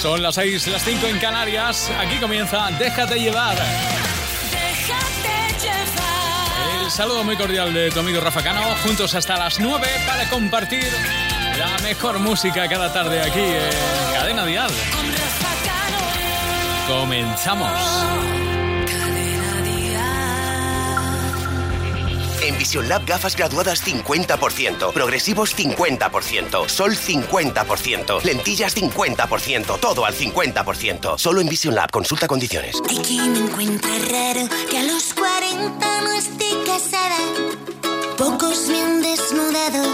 Son las 6, las 5 en Canarias. Aquí comienza Déjate llevar. Déjate llevar. El saludo muy cordial de tu amigo Rafa Cano, juntos hasta las 9 para compartir la mejor música cada tarde aquí en Cadena Dial. Con Rafa Cano. Comenzamos. En Vision Lab gafas graduadas 50%, progresivos 50%, sol 50%, lentillas 50%, todo al 50%. Solo en Vision Lab, consulta condiciones. Hay quien encuentra raro que a los 40 no esté casada. Pocos me han desnudado,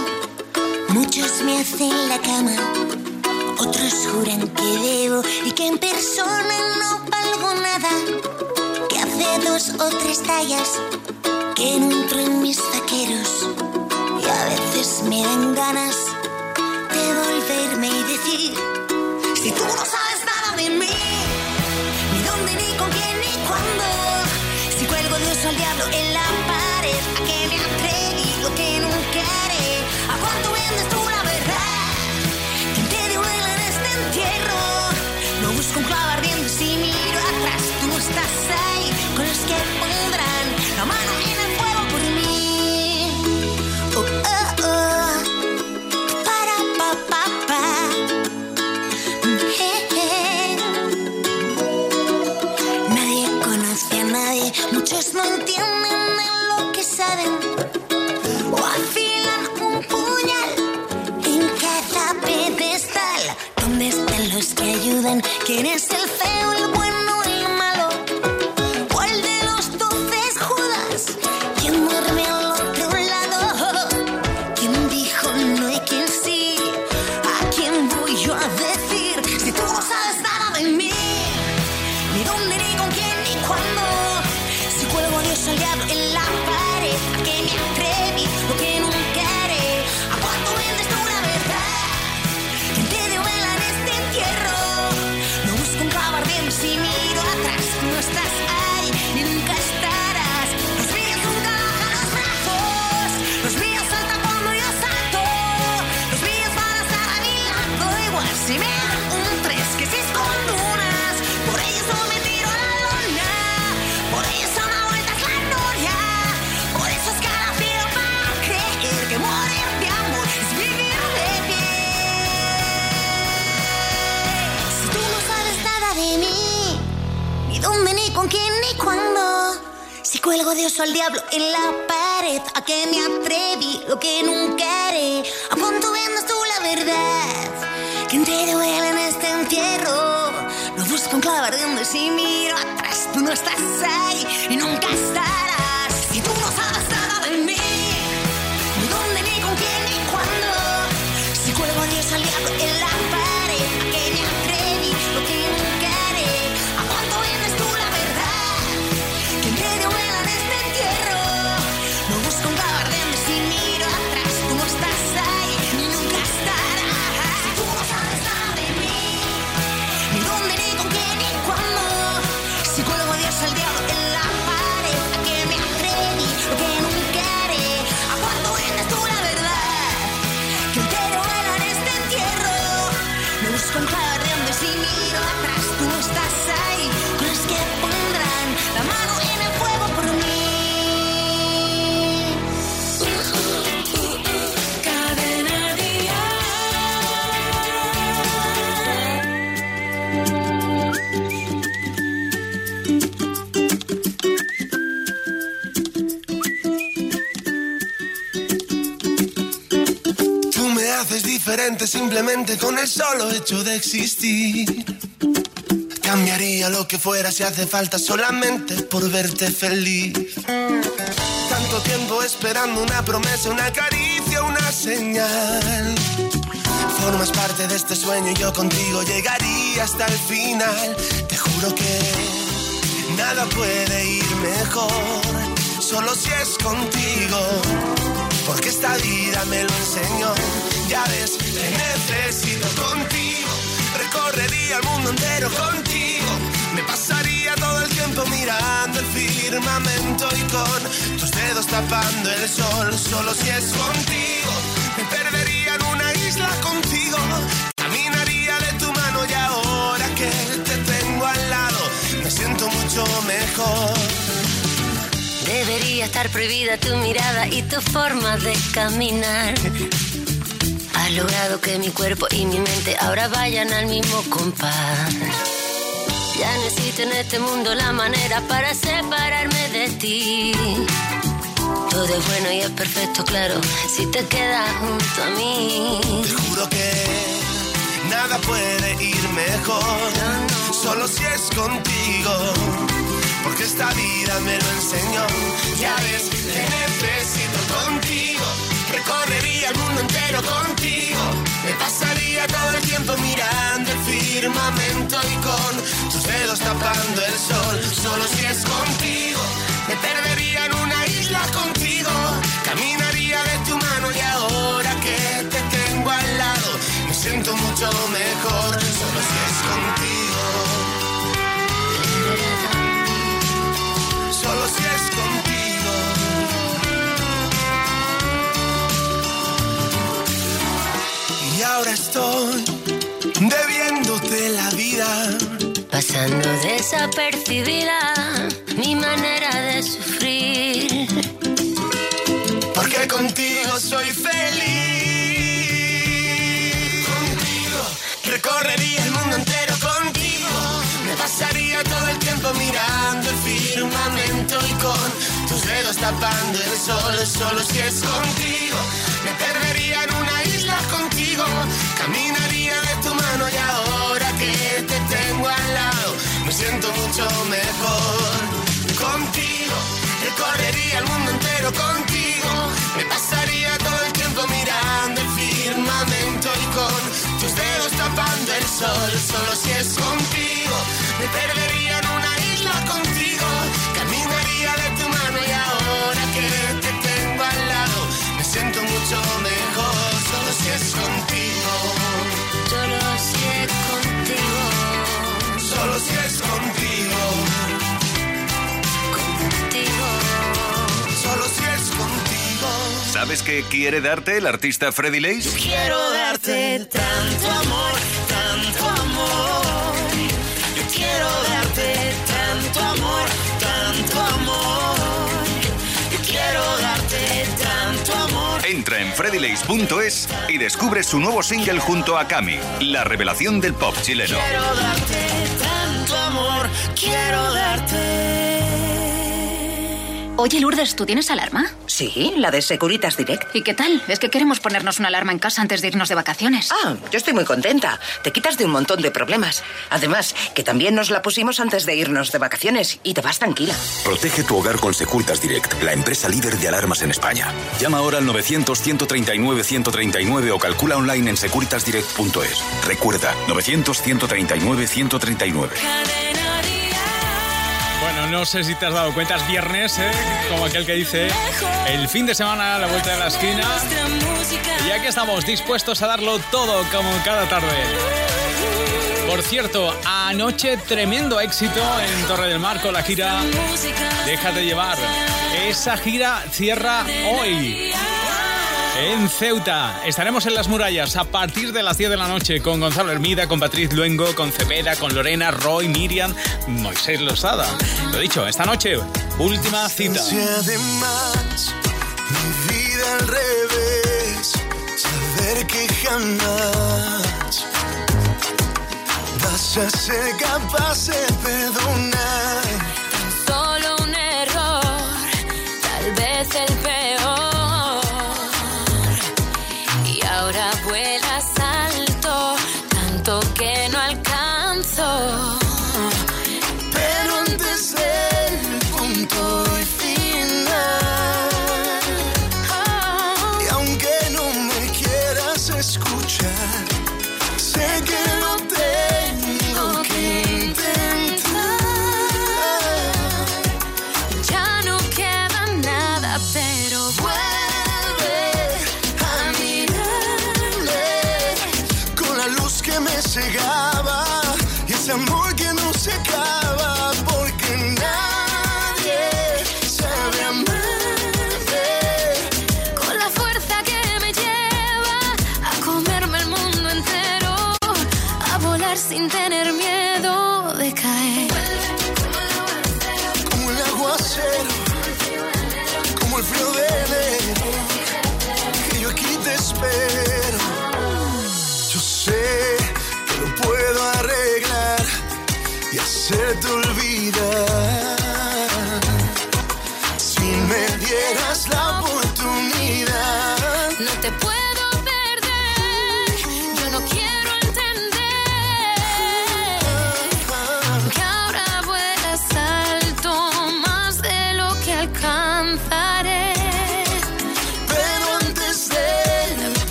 muchos me hacen la cama. Otros juran que debo y que en persona no valgo nada. Que hace dos o tres tallas que no entro en mis vaqueros. Y a veces me dan ganas de volverme y decir: Si tú no sabes nada de mí. Ni dónde, ni con quién, ni cuándo. Si cuelgo Dios al diablo en la pared, a que me atreví lo que nunca haré. ¿A cuánto no entienden de lo que saben. O afilan un puñal en cada pedestal. ¿Dónde están los que ayudan? ¿Quién es el feo, Si cuelgo Dios o al diablo en la pared, a que me atreví, lo que nunca haré. ¿A cuánto vendes tú la verdad? ¿Quién te duele en este entierro? No busco un clavo ardiendo y si miro atrás, tú no estás ahí y nunca estarás. Simplemente con el solo hecho de existir. Cambiaría lo que fuera si hace falta solamente por verte feliz. Tanto tiempo esperando una promesa, una caricia, una señal. Formas parte de este sueño y yo contigo llegaría hasta el final. Te juro que nada puede ir mejor, solo si es contigo. Porque esta vida me lo enseñó llaves. Te necesito contigo. Recorrería el mundo entero contigo. Me pasaría todo el tiempo mirando el firmamento y con tus dedos tapando el sol. Solo si es contigo. Me perdería en una isla contigo. Caminaría de tu mano y ahora que te tengo al lado, me siento mucho mejor. Debería estar prohibida tu mirada y tu forma de caminar. Has logrado que mi cuerpo y mi mente ahora vayan al mismo compás. Ya no existe en este mundo la manera para separarme de ti. Todo es bueno y es perfecto, claro, si te quedas junto a mí. Te juro que nada puede ir mejor, solo si es contigo. Porque esta vida me lo enseñó. Pasando desapercibida mi manera de sufrir. Porque contigo soy feliz. Contigo recorrería el mundo entero contigo. Me pasaría todo el tiempo mirando el firmamento y con tus dedos tapando el sol. Solo si es contigo. Me perdería en una isla contigo. Caminaría de tu mano y ahora te tengo al lado, me siento mucho mejor. Contigo recorrería el mundo entero contigo. Me pasaría todo el tiempo mirando el firmamento y con tus dedos tapando el sol. Solo si es contigo, me perdería en una isla contigo. ¿Sabes qué quiere darte el artista Freddy Lace? Quiero darte tanto amor, tanto amor. Yo quiero darte tanto amor, tanto amor. Yo quiero darte tanto amor. Entra en freddylace.es y descubre su nuevo single junto a Cami, la revelación del pop chileno. Quiero darte tanto amor, quiero darte. Oye, Lourdes, ¿tú tienes alarma? Sí, la de Securitas Direct. ¿Y qué tal? Es que queremos ponernos una alarma en casa antes de irnos de vacaciones. Ah, yo estoy muy contenta. Te quitas de un montón de problemas. Además, que también nos la pusimos antes de irnos de vacaciones y te vas tranquila. Protege tu hogar con Securitas Direct, la empresa líder de alarmas en España. Llama ahora al 900-139-139 o calcula online en securitasdirect.es. Recuerda, 900-139-139. Bueno, no sé si te has dado cuenta, es viernes, ¿eh? como aquel que dice, el fin de semana la vuelta de la esquina. Y aquí estamos dispuestos a darlo todo como cada tarde. Por cierto, anoche tremendo éxito en Torre del Mar con la gira. Déjate llevar. Esa gira cierra hoy. En Ceuta estaremos en las murallas a partir de las 10 de la noche con Gonzalo Hermida, con Patriz Luengo, con Cepeda, con Lorena, Roy, Miriam, Moisés Losada. Lo dicho, esta noche, última cita. Mi vida al revés, saber que jamás vas a ser capaz de perdonar.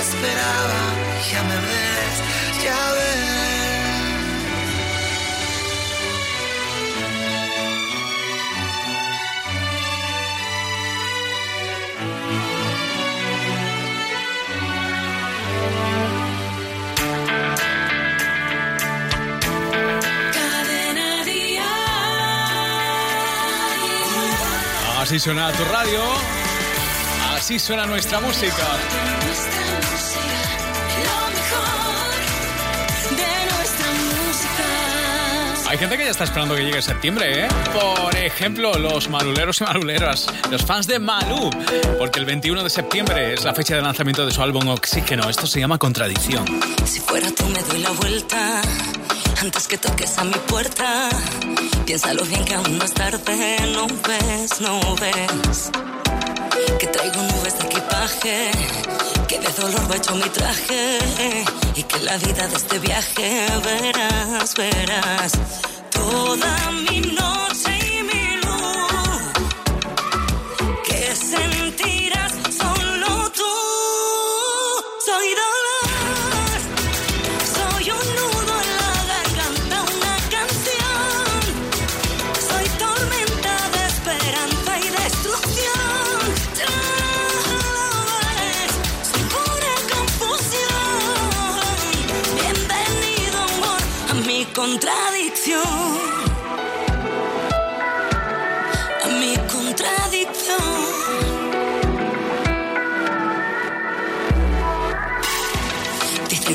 esperaba, ya me ves, ya ves. Así suena tu radio, así suena nuestra música. Hay gente que ya está esperando que llegue septiembre, ¿eh? Por ejemplo, los maluleros y maluleras, los fans de Malú, porque el 21 de septiembre es la fecha de lanzamiento de su álbum Oxígeno. Esto se llama Contradicción. Si fuera tú me doy la vuelta antes que toques a mi puerta. Piénsalo bien que aún no es tarde, no ves, no ves. Que traigo nubes de equipaje, que de dolor va hecho mi traje. Y que la vida de este viaje verás, verás. Toda mi noche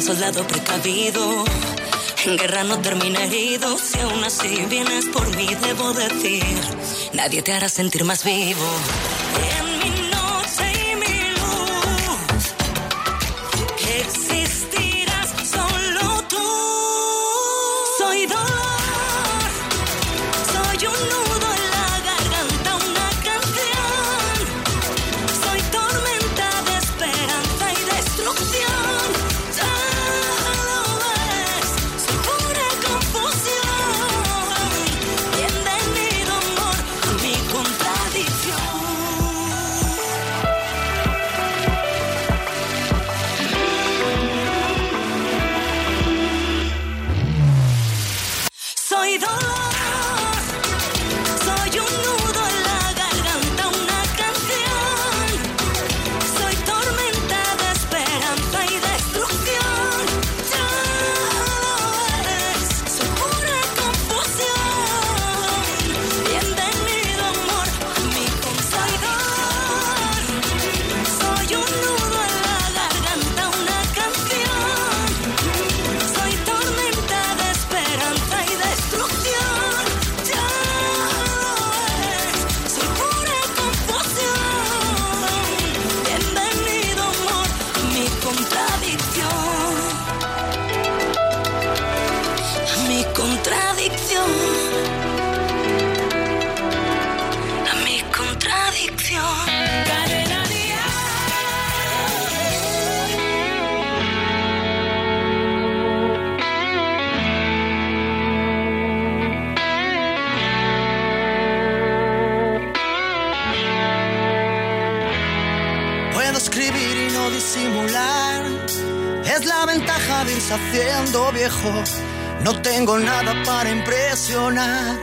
soldado precavido, en guerra no termina herido. Si aún así vienes por mí, debo decir, nadie te hará sentir más vivo. Escribir y no disimular. Es la ventaja de irse haciendo viejo. No tengo nada para impresionar.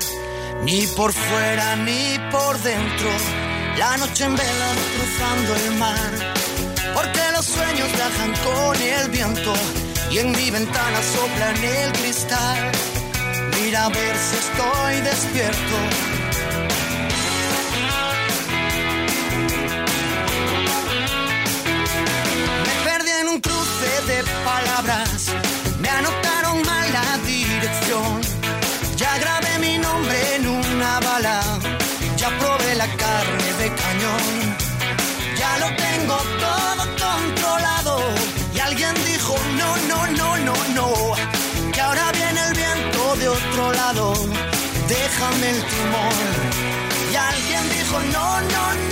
Ni por fuera ni por dentro. La noche en vela cruzando el mar. Porque los sueños viajan con el viento. Y en mi ventana sopla en el cristal. Mira a ver si estoy despierto. Me anotaron mal la dirección. Ya grabé mi nombre en una bala, ya probé la carne de cañón. Ya lo tengo todo controlado. Y alguien dijo, no, no, no, no, no. Que ahora viene el viento de otro lado. Déjame el timón. Y alguien dijo, no, no, no.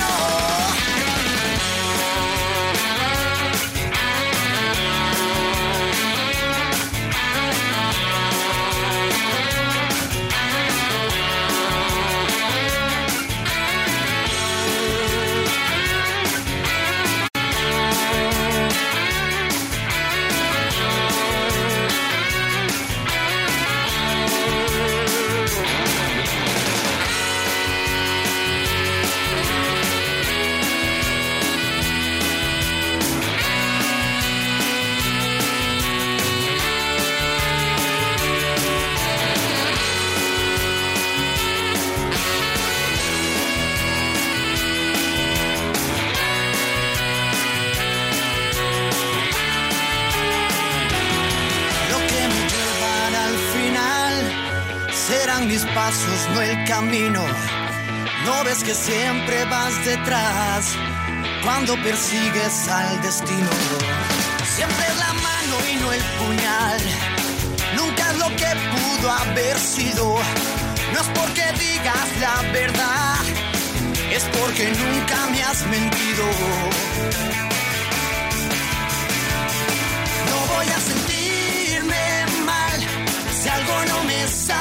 Guían mis pasos, no el camino. No ves que siempre vas detrás cuando persigues al destino. Siempre es la mano y no el puñal. Nunca es lo que pudo haber sido. No es porque digas la verdad, es porque nunca me has mentido. No voy a sentirme mal si algo no me sale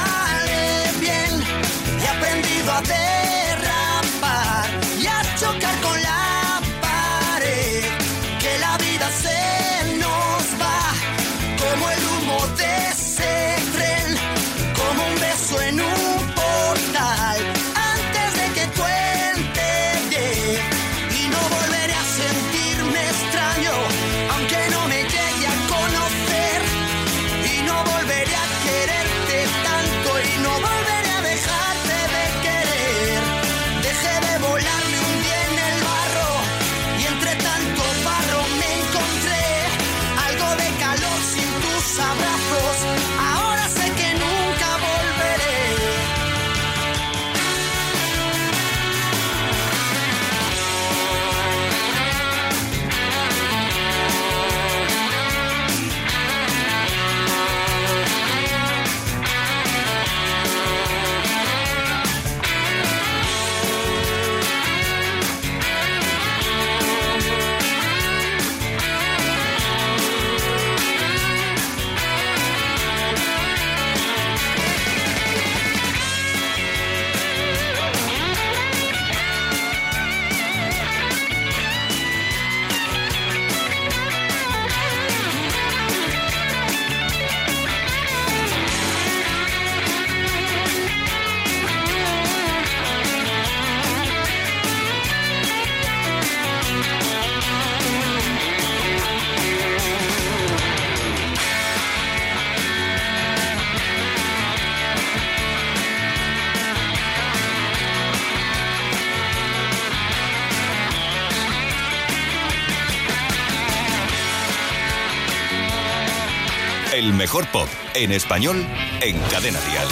mejor pop en español en Cadena Dial.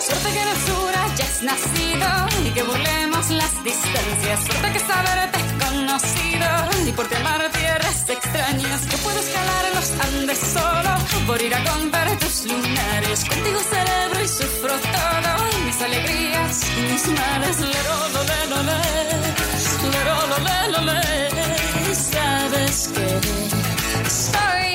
Suerte que en el sur hayas nacido y que burlemos las distancias. Suerte que saberte y por amar tierras extrañas. Que puedo escalar los Andes solo por ir a comprar tus lunares. Contigo celebro y sufro todo, mis alegrías y mis males. Le. Sabes que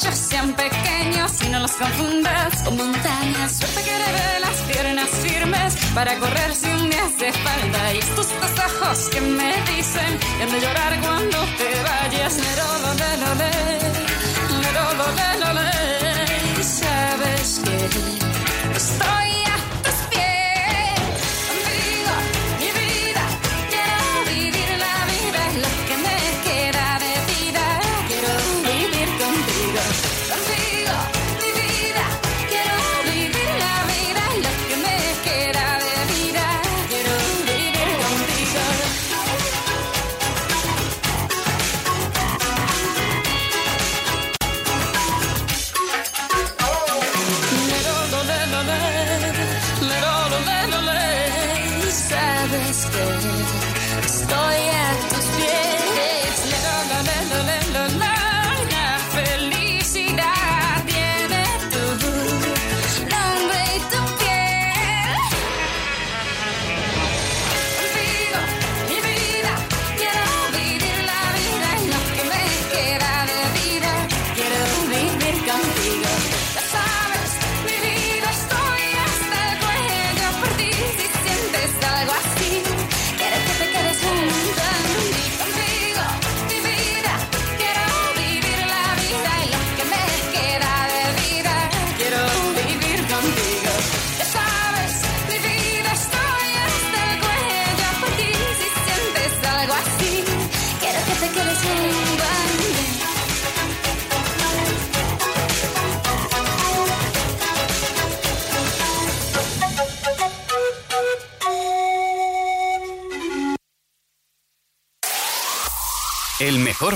pechos sean pequeños y no los confundas con montañas. Suerte que heredé las piernas firmes para correr si un día hace falta. Y estos dos que me dicen han de llorar cuando te vayas. Lero,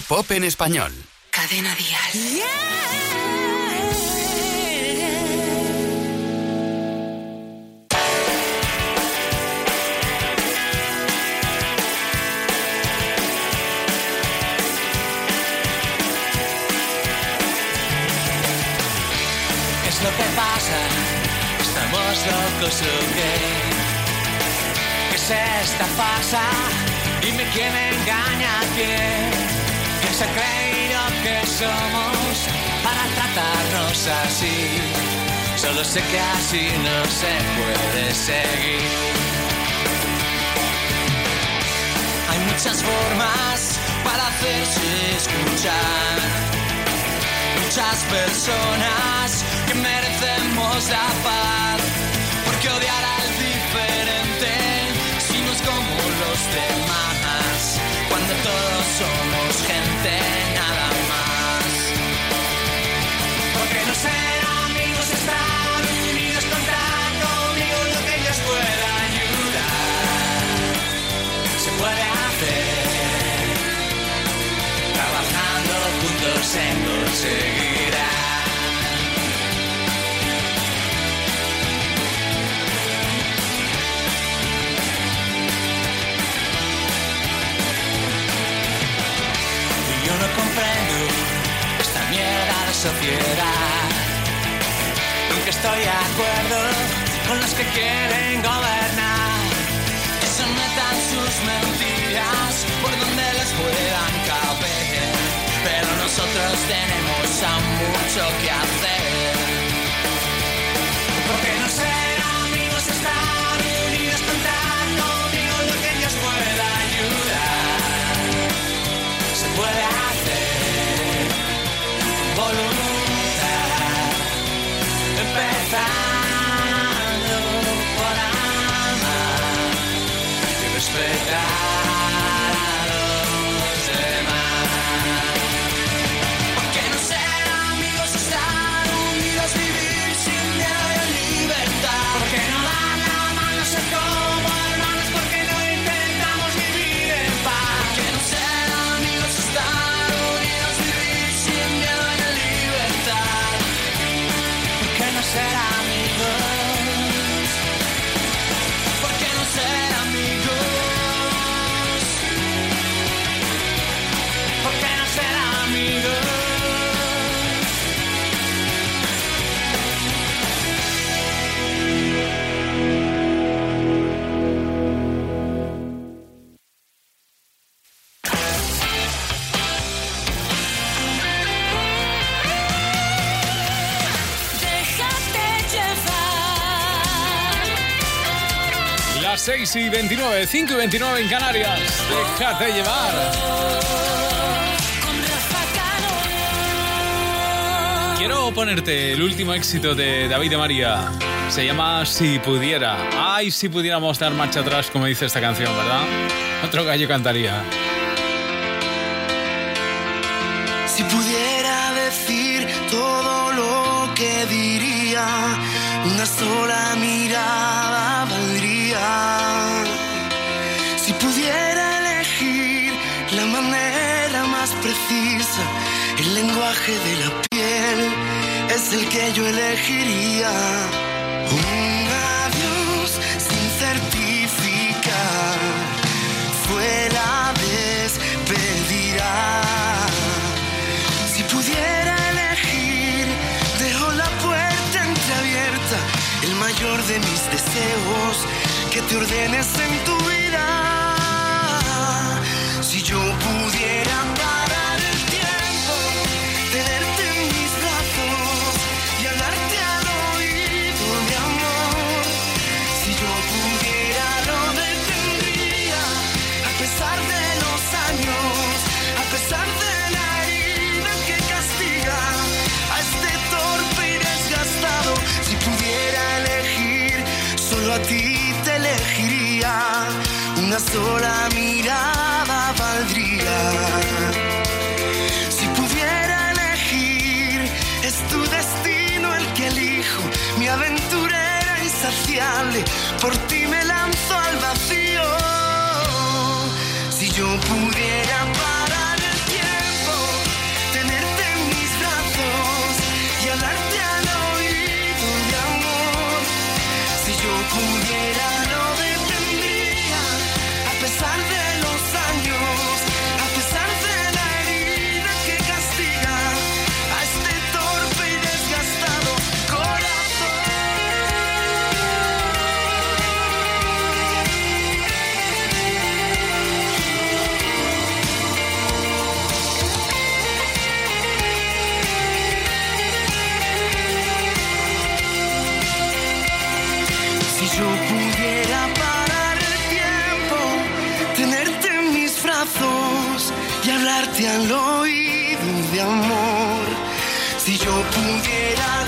pop en español. Cadena Dial. Es lo que pasa, estamos locos o qué. ¿Qué es esta farsa? Dime quién engaña a quién. ¿Quién se ha que somos para tratarnos así? Solo sé que así no se puede seguir. Hay muchas formas para hacerse escuchar. Muchas personas que merecemos la paz. Porque odiar al diferente si no es como los demás. Cuando todos somos gente nada sociedad. Nunca estoy de acuerdo con los que quieren gobernar. Que se metan sus mentiras por donde les puedan caber. Pero nosotros tenemos aún mucho que hacer. Y respetar 6 y 29, 5 y 29 en Canarias. Déjate llevar. Quiero ponerte el último éxito de David de María. Se llama Si pudiera. Ay, si pudiéramos dar marcha atrás, como dice esta canción, ¿verdad? Otro gallo cantaría. Si pudiera decir todo lo que diría, una sola mirada lenguaje de la piel es el que yo elegiría. Un adiós sin certificar fue la despedida. Si pudiera elegir, dejo la puerta entreabierta, el mayor de mis deseos, que te ordenes en tu vida. Si yo pudiera una sola mirada hablarte al oído de amor. Si yo pudiera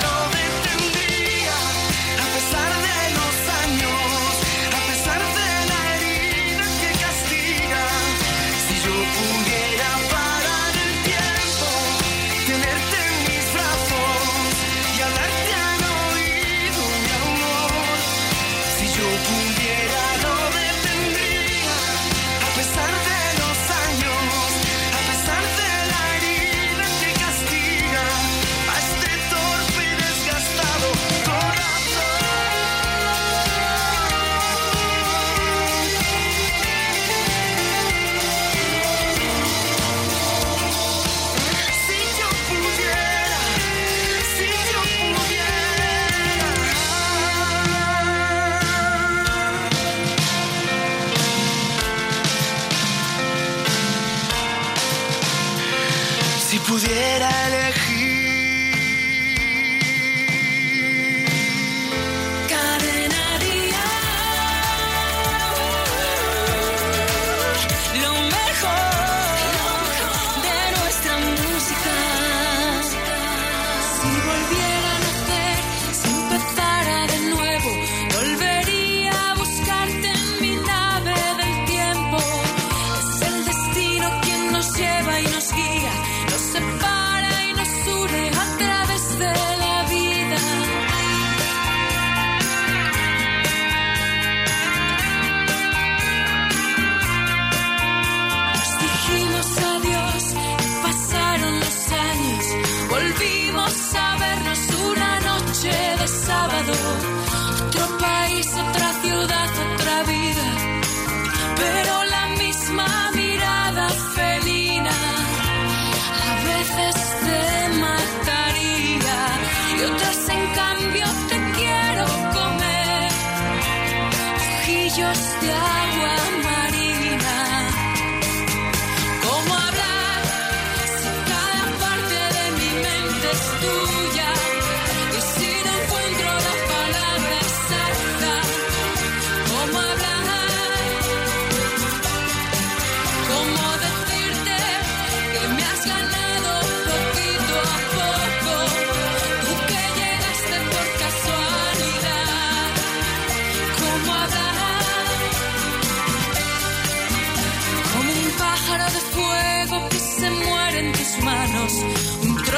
you.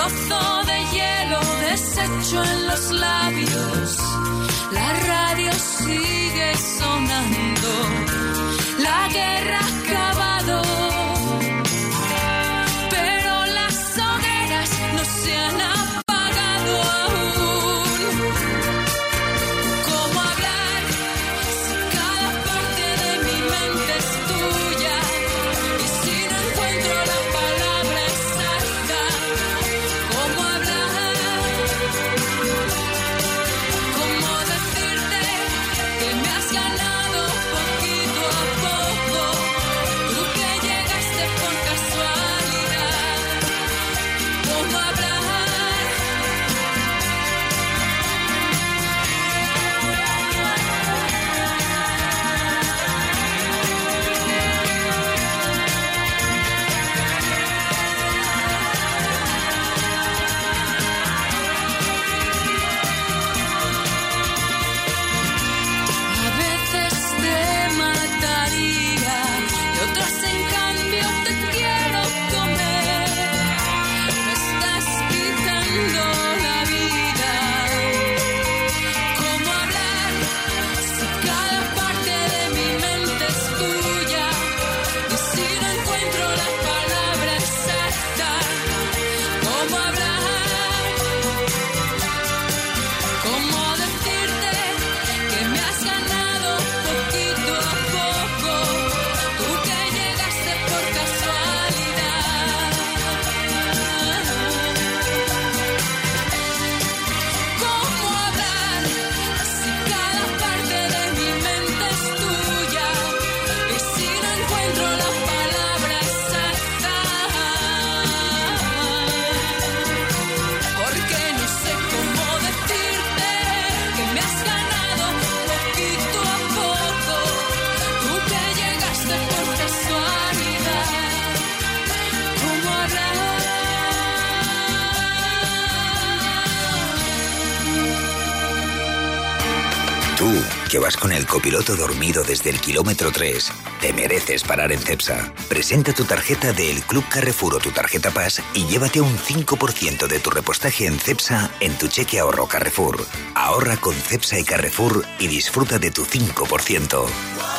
de hielo deshecho en los labios. La radio sigue sonando, la guerra ha acabado. Copiloto dormido desde el kilómetro 3, te mereces parar en CEPSA. Presenta tu tarjeta del Club Carrefour o tu tarjeta Paz y llévate un 5% de tu repostaje en CEPSA en tu cheque ahorro Carrefour. Ahorra con CEPSA y Carrefour y disfruta de tu 5%.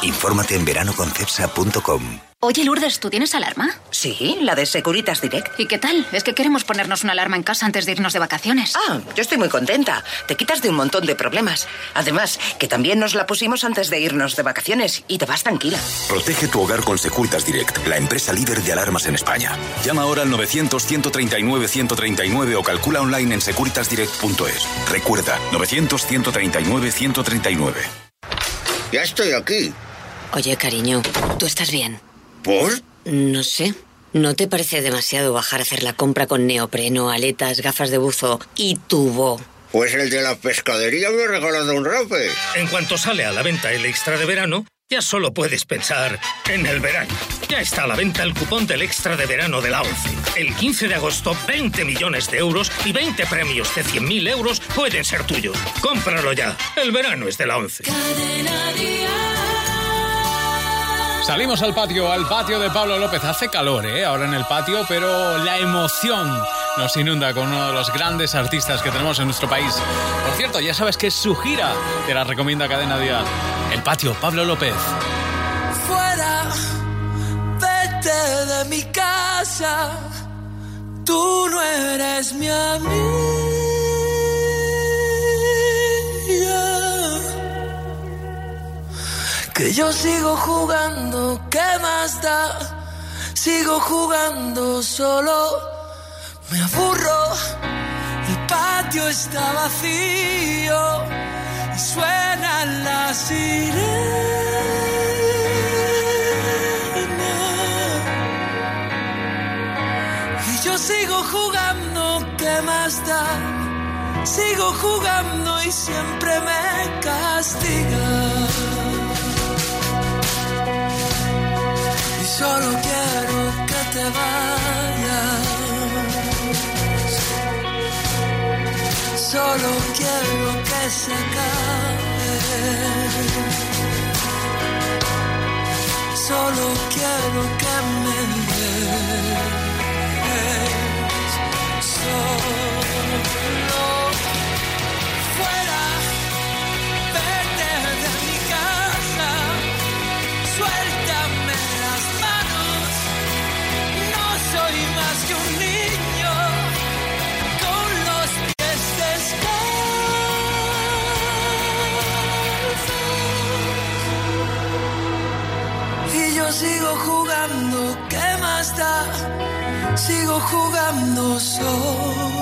Infórmate en veranoconcepsa.com. Oye, Lourdes, ¿tú tienes alarma? Sí, la de Securitas Direct. ¿Y qué tal? Es que queremos ponernos una alarma en casa antes de irnos de vacaciones. Ah, yo estoy muy contenta. Te quitas de un montón de problemas. Además, que también nos la pusimos antes de irnos de vacaciones y te vas tranquila. Protege tu hogar con Securitas Direct, la empresa líder de alarmas en España. Llama ahora al 900-139-139 o calcula online en securitasdirect.es. Recuerda, 900-139-139. Ya estoy aquí. Oye, cariño, ¿tú estás bien? ¿Por? No sé. ¿No te parece demasiado bajar a hacer la compra con neopreno, aletas, gafas de buzo y tubo? Pues el de la pescadería me ha regalado un rape. En cuanto sale a la venta el extra de verano, ya solo puedes pensar en el verano. Ya está a la venta el cupón del extra de verano de la ONCE. El 15 de agosto, 20 millones de euros y 20 premios de 100.000 euros pueden ser tuyos. Cómpralo ya. El verano es de la ONCE. Salimos al patio, al patio de Pablo López. Hace calor, ¿eh? Ahora en el patio, pero la emoción nos inunda con uno de los grandes artistas que tenemos en nuestro país. Por cierto, ya sabes que su gira. Te la recomienda Cadena Día. El patio, Pablo López. Fuera, vete de mi casa. Tú no eres mi amiga. Que yo sigo jugando, ¿qué más da? Sigo jugando solo, me aburro, el patio está vacío y suenan las sirenas. Y yo sigo jugando, ¿qué más da? Sigo jugando y siempre me castiga. Solo quiero que te vayas. Solo quiero que se acabe. Solo quiero que me des. Solo sigo jugando, ¿qué más da? Sigo jugando solo.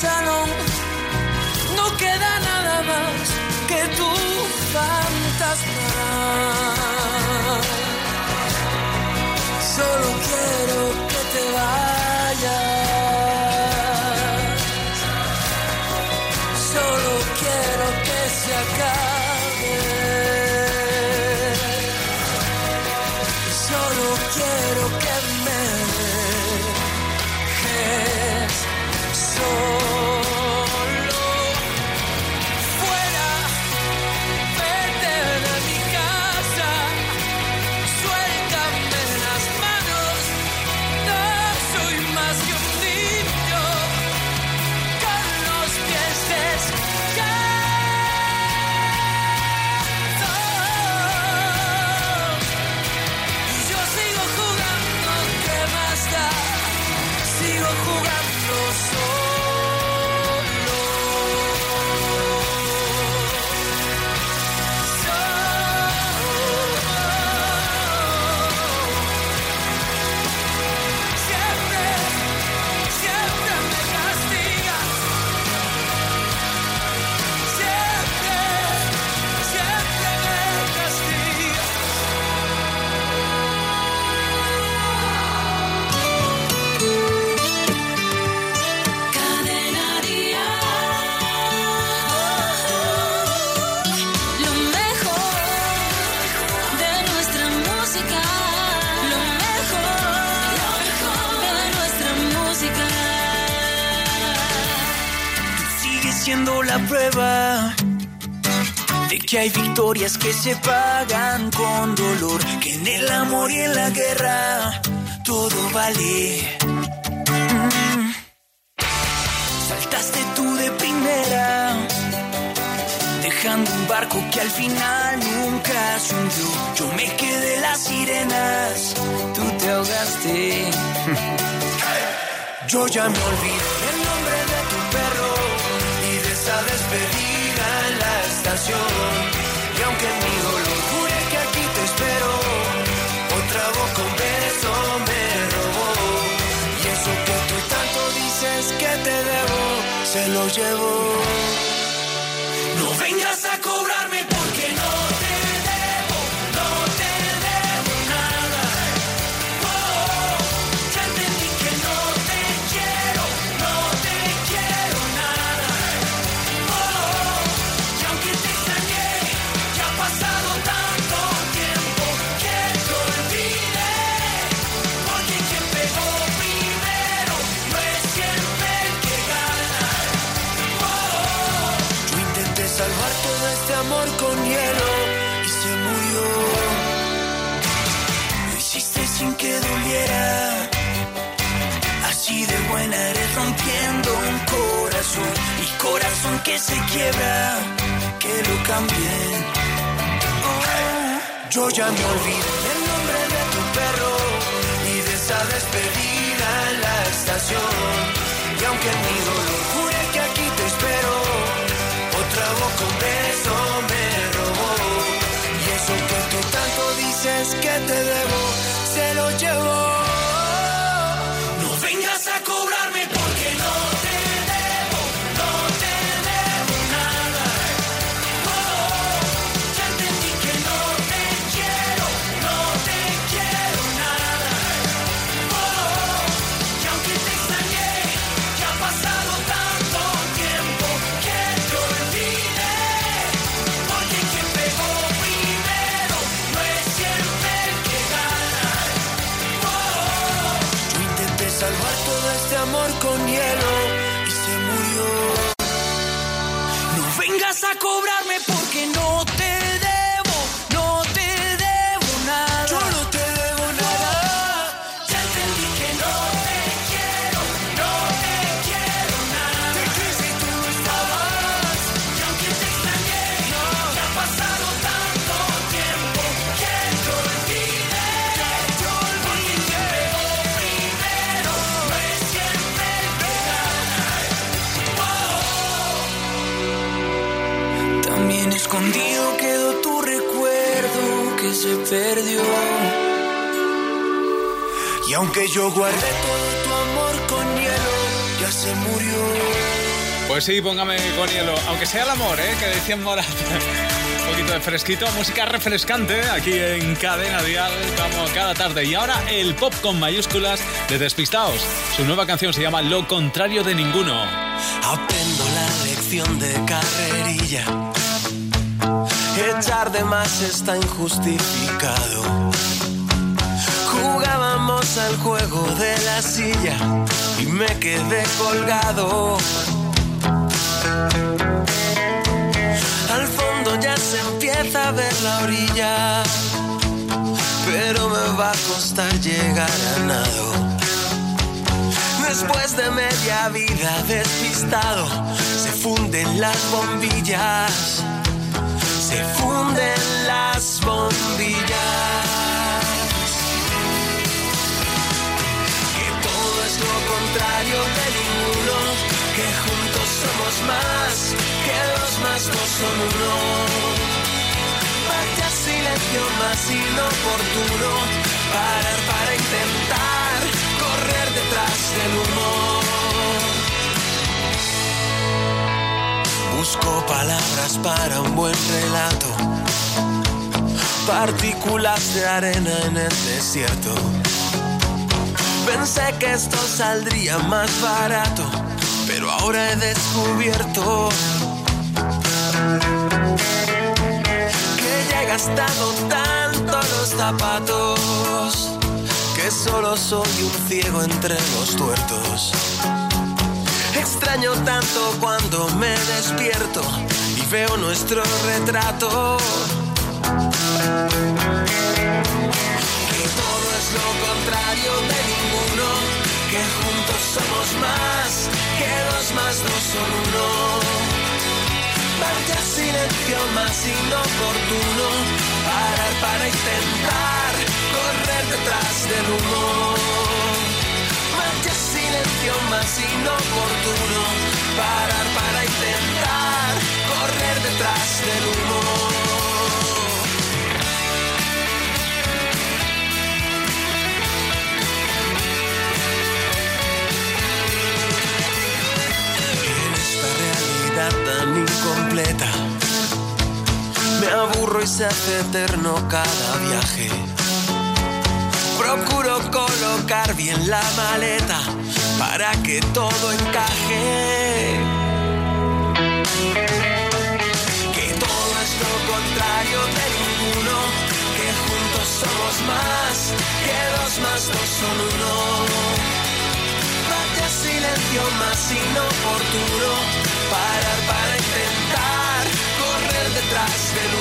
Salón, no queda nada más que tu fantasma. Solo quiero que te vayas. Hay victorias que se pagan con dolor, que en el amor y en la guerra todo vale. Mm. Saltaste tú de primera, dejando un barco que al final nunca se. Yo me quedé las sirenas, tú te ahogaste. Yo ya me olvidé el nombre de tu perro y de esa despedida en la estación. Y aunque mi dolor jure que aquí te espero, otra voz con beso me robó. Y eso que tú tanto dices que te debo, se lo llevo. Que se quiebra, que lo cambien. Oh, yo ya me olvidé el nombre de tu perro y de esa despedida en la estación. Y aunque mi dolor jure que aquí te espero, otra voz con beso me robó. Y eso que tú tanto dices que te debo, se lo llevo. A cobrarme porque aunque yo guardé todo tu amor con hielo, ya se murió. Pues sí, póngame con hielo, aunque sea el amor, ¿eh? que decían Morat. Un poquito de fresquito, música refrescante aquí en Cadena Dial, vamos cada tarde. Y ahora el pop con mayúsculas de Despistaos. Su nueva canción se llama Lo contrario de ninguno. Aprendo la lección de carrerilla. Echar de más está injustificado. Al juego de la silla y me quedé colgado. Al fondo ya se empieza a ver la orilla, pero me va a costar llegar a nado. Después de media vida despistado, se funden las bombillas. Se funden las bombillas. Lo contrario de ninguno. Que juntos somos más, que dos más no son uno. Vaya silencio más inoportuno. Parar para intentar correr detrás del humo. Busco palabras para un buen relato. Partículas de arena en el desierto. Pensé que esto saldría más barato, pero ahora he descubierto que ya he gastado tanto los zapatos que solo soy un ciego entre los tuertos. Extraño tanto cuando me despierto y veo nuestro retrato. Que todo es lo contrario de que juntos somos más, que dos más dos son uno. Vaya silencio más inoportuno, parar para intentar correr detrás del humo. Vaya silencio más inoportuno, parar para intentar correr detrás del humo. Tan incompleta, me aburro y se hace eterno cada viaje. Procuro colocar bien la maleta para que todo encaje. Que todo es lo contrario de ninguno, que juntos somos más, que dos más dos son uno. Vaya silencio más inoportuno, para correr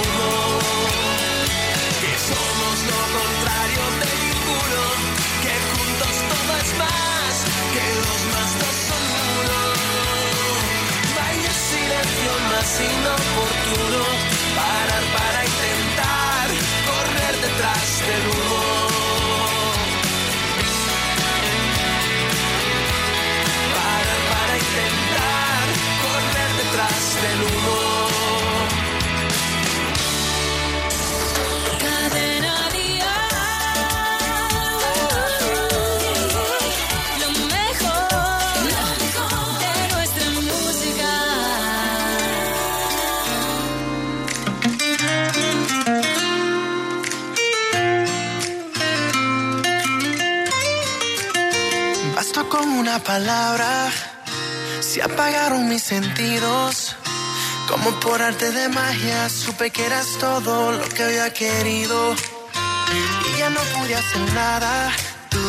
una palabra, se apagaron mis sentidos. Como por arte de magia, supe que eras todo lo que había querido. Y ya no pude hacer nada. Tú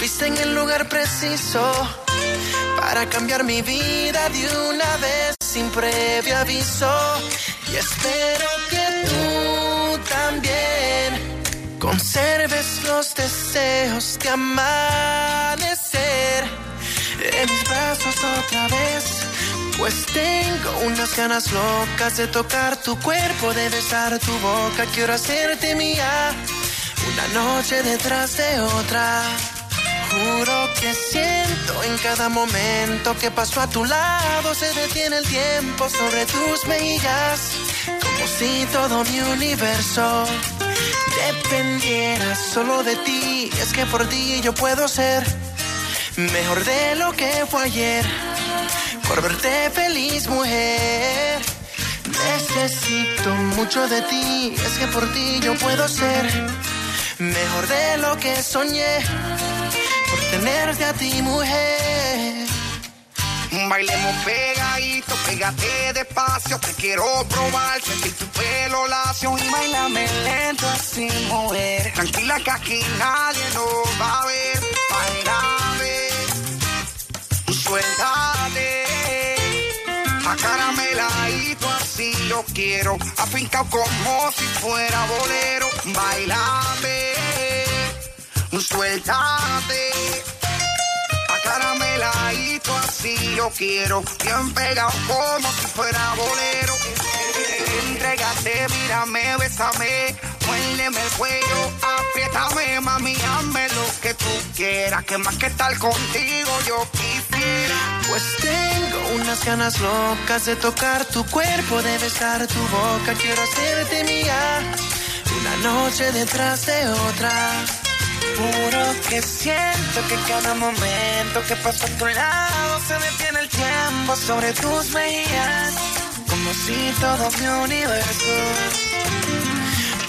viste en el lugar preciso para cambiar mi vida de una vez sin previo aviso. Y espero que tú también conserves los deseos de amanecer en mis brazos otra vez. Pues tengo unas ganas locas de tocar tu cuerpo, de besar tu boca. Quiero hacerte mía una noche detrás de otra. Juro que siento en cada momento que paso a tu lado se detiene el tiempo sobre tus mejillas, como si todo mi universo dependiera solo de ti. Es que por ti yo puedo ser mejor de lo que fue ayer, por verte feliz mujer. Necesito mucho de ti, es que por ti yo puedo ser mejor de lo que soñé, por tenerte a ti mujer. Bailemos pegadito, pégate despacio, te quiero probar, sentir tu pelo lacio y bailame lento así, mujer. Tranquila que aquí nadie nos va a ver, bailame, suéltate, acarameladito así yo quiero, afincado como si fuera bolero, bailame, suéltate. Acarameladito así yo quiero, bien pegado como si fuera bolero. Entrégate, mírame, bésame, muérdeme el cuello, apriétame, mami, hazme lo que tú quieras, que más que estar contigo yo quisiera. Pues tengo unas ganas locas de tocar tu cuerpo, de besar tu boca, quiero hacerte mía, una noche detrás de otra. Juro que siento que cada momento que paso a tu lado se detiene el tiempo sobre tus mejillas, como si todo mi universo.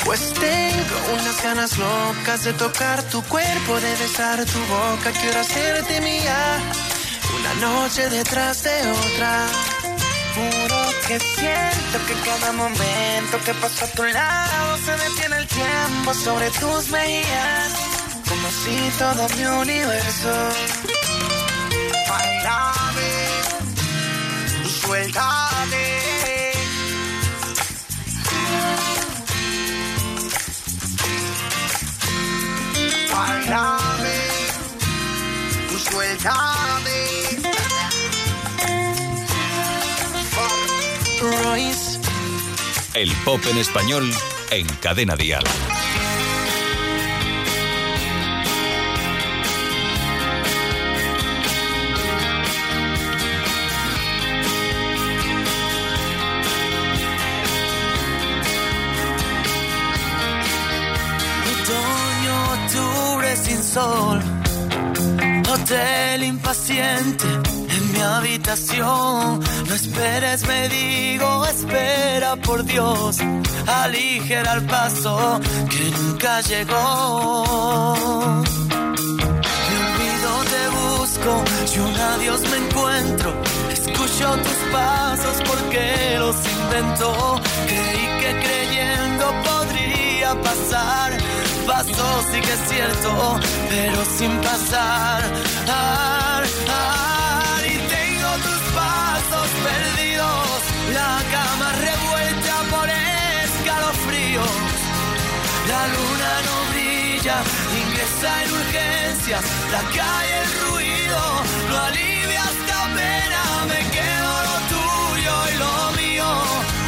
Pues tengo unas ganas locas de tocar tu cuerpo, de besar tu boca, quiero hacerte mía, una noche detrás de otra. Juro que siento que cada momento que paso a tu lado se detiene el tiempo sobre tus mejillas, como si todo mi universo Bailame, suéltate. El pop en español en Cadena Dial. Otoño, octubre sin sol. Hotel impaciente No esperes, me digo, espera por Dios. Aligera el paso que nunca llegó. Me olvido, te busco, y un adiós me encuentro. Escucho tus pasos porque los invento. Creí que creyendo podría pasar. Pasó, sí que es cierto, pero sin pasar. Ah, La luna no brilla, ingresa en urgencias. La calle, el ruido, no alivia esta pena. Me quedo lo tuyo y lo mío.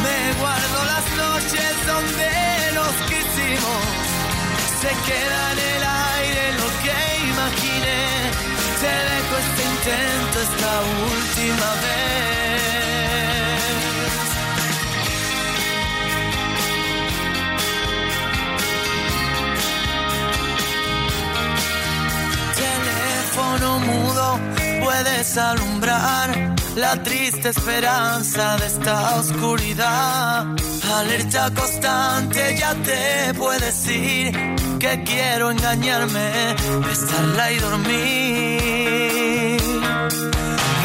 Me guardo las noches donde nos quisimos. Se queda en el aire lo que imaginé. Te dejo este intento esta última vez. Mudo puedes alumbrar la triste esperanza de esta oscuridad. Alerta constante ya te puedes ir que quiero engañarme, besarla y dormir.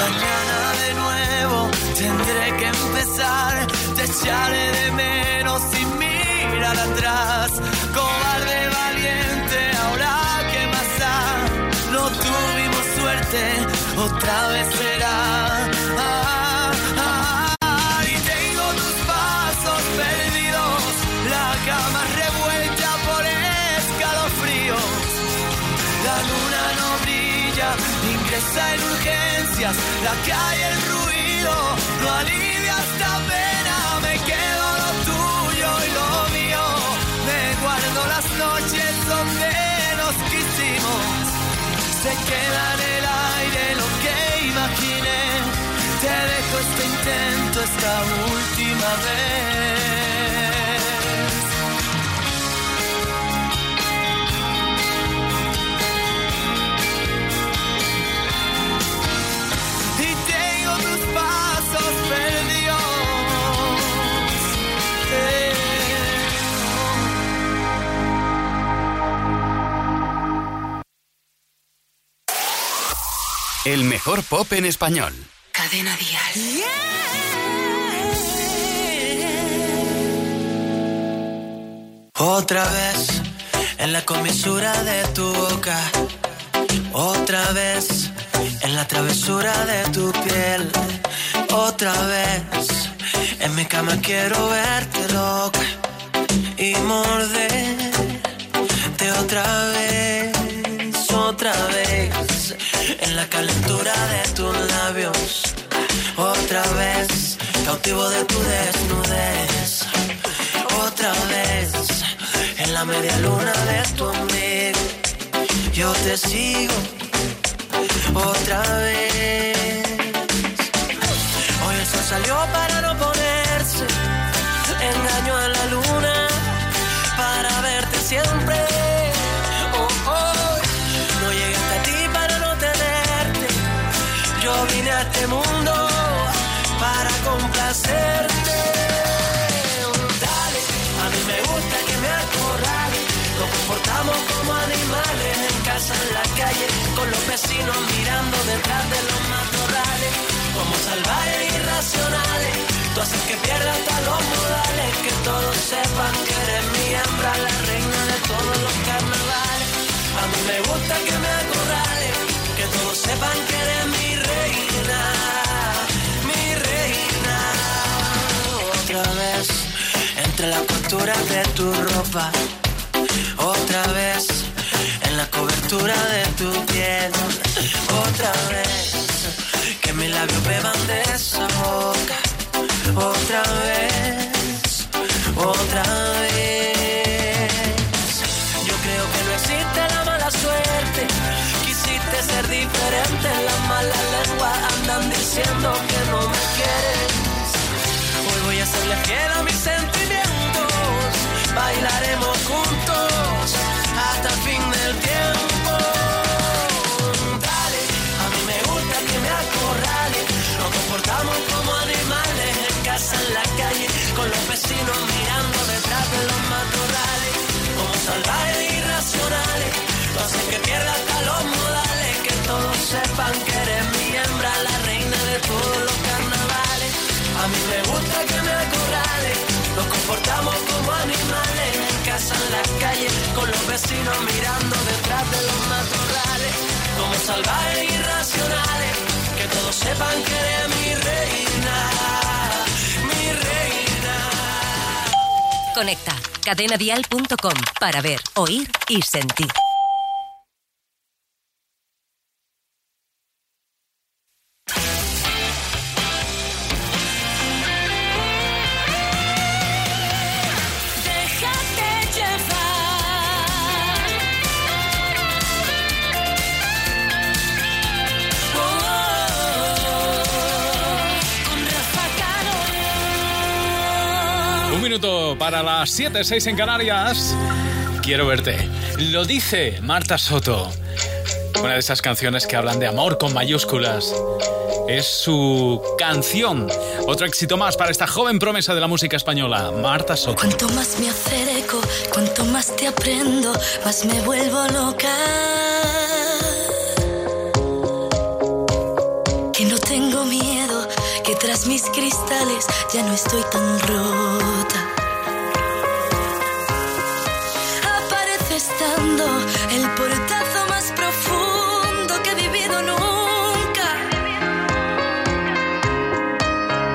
Mañana de nuevo tendré que empezar, te echaré de menos sin mirar atrás. Cobarde valiente, otra vez será. Ah, ah, y tengo tus pasos perdidos, la cama revuelta por escalofríos. La luna no brilla, ingresa en urgencias, la calle el ruido, no alivia esta pena, me quedo se queda en el aire lo que imaginé, te dejo este intento esta última vez. El mejor pop en español. Cadena Dial. Otra vez en la comisura de tu boca. Otra vez en la travesura de tu piel. Otra vez en mi cama quiero verte loca y morderte otra vez, otra vez en la calentura de tus labios. Otra vez cautivo de tu desnudez. Otra vez en la media luna de tu ombligo. Yo te sigo otra vez. Hoy el sol salió para no ponerse. A mí me gusta que me acorrales. Nos comportamos como animales en casa, en la calle, con los vecinos mirando detrás de los matorrales. Como salvajes irracionales, tú haces que pierda hasta los modales. Que todos sepan que eres mi hembra, la reina de todos los carnavales. A mí me gusta que me acorrales, que todos sepan que eres mi entre la costura de tu ropa. Otra vez en la cobertura de tu piel. Otra vez que mis labios beban de esa boca. Otra vez, otra vez. Yo creo que no existe la mala suerte. Quisiste ser diferente. Las malas lenguas andan diciendo que no me quieres. Hoy voy a serle fiel a mis sentimientos. Bailaremos juntos hasta el fin del tiempo. Dale, a mí me gusta que me acorrale. Nos comportamos como animales en casa, en la calle, con los vecinos mirando detrás de los matorrales. Como salvajes irracionales, tú haces que pierda hasta los modales. Que todos sepan que eres mi hembra, la reina de todos los carnavales. A mí me gusta que me acorrale. Nos comportamos como animales en casa, en la calle, con los vecinos mirando detrás de los matorrales. Como salvajes irracionales, que todos sepan que eres mi reina, mi reina. Conecta cadenadial.com para ver, oír y sentir. Para las 7, 6 en Canarias. Quiero verte. Lo dice Marta Soto. Una de esas canciones que hablan de amor con mayúsculas. Es su canción. Otro éxito más para esta joven promesa de la música española, Marta Soto. Cuanto más me acerco, cuanto más te aprendo, más me vuelvo loca. Que no tengo miedo, que tras mis cristales ya no estoy tan rota.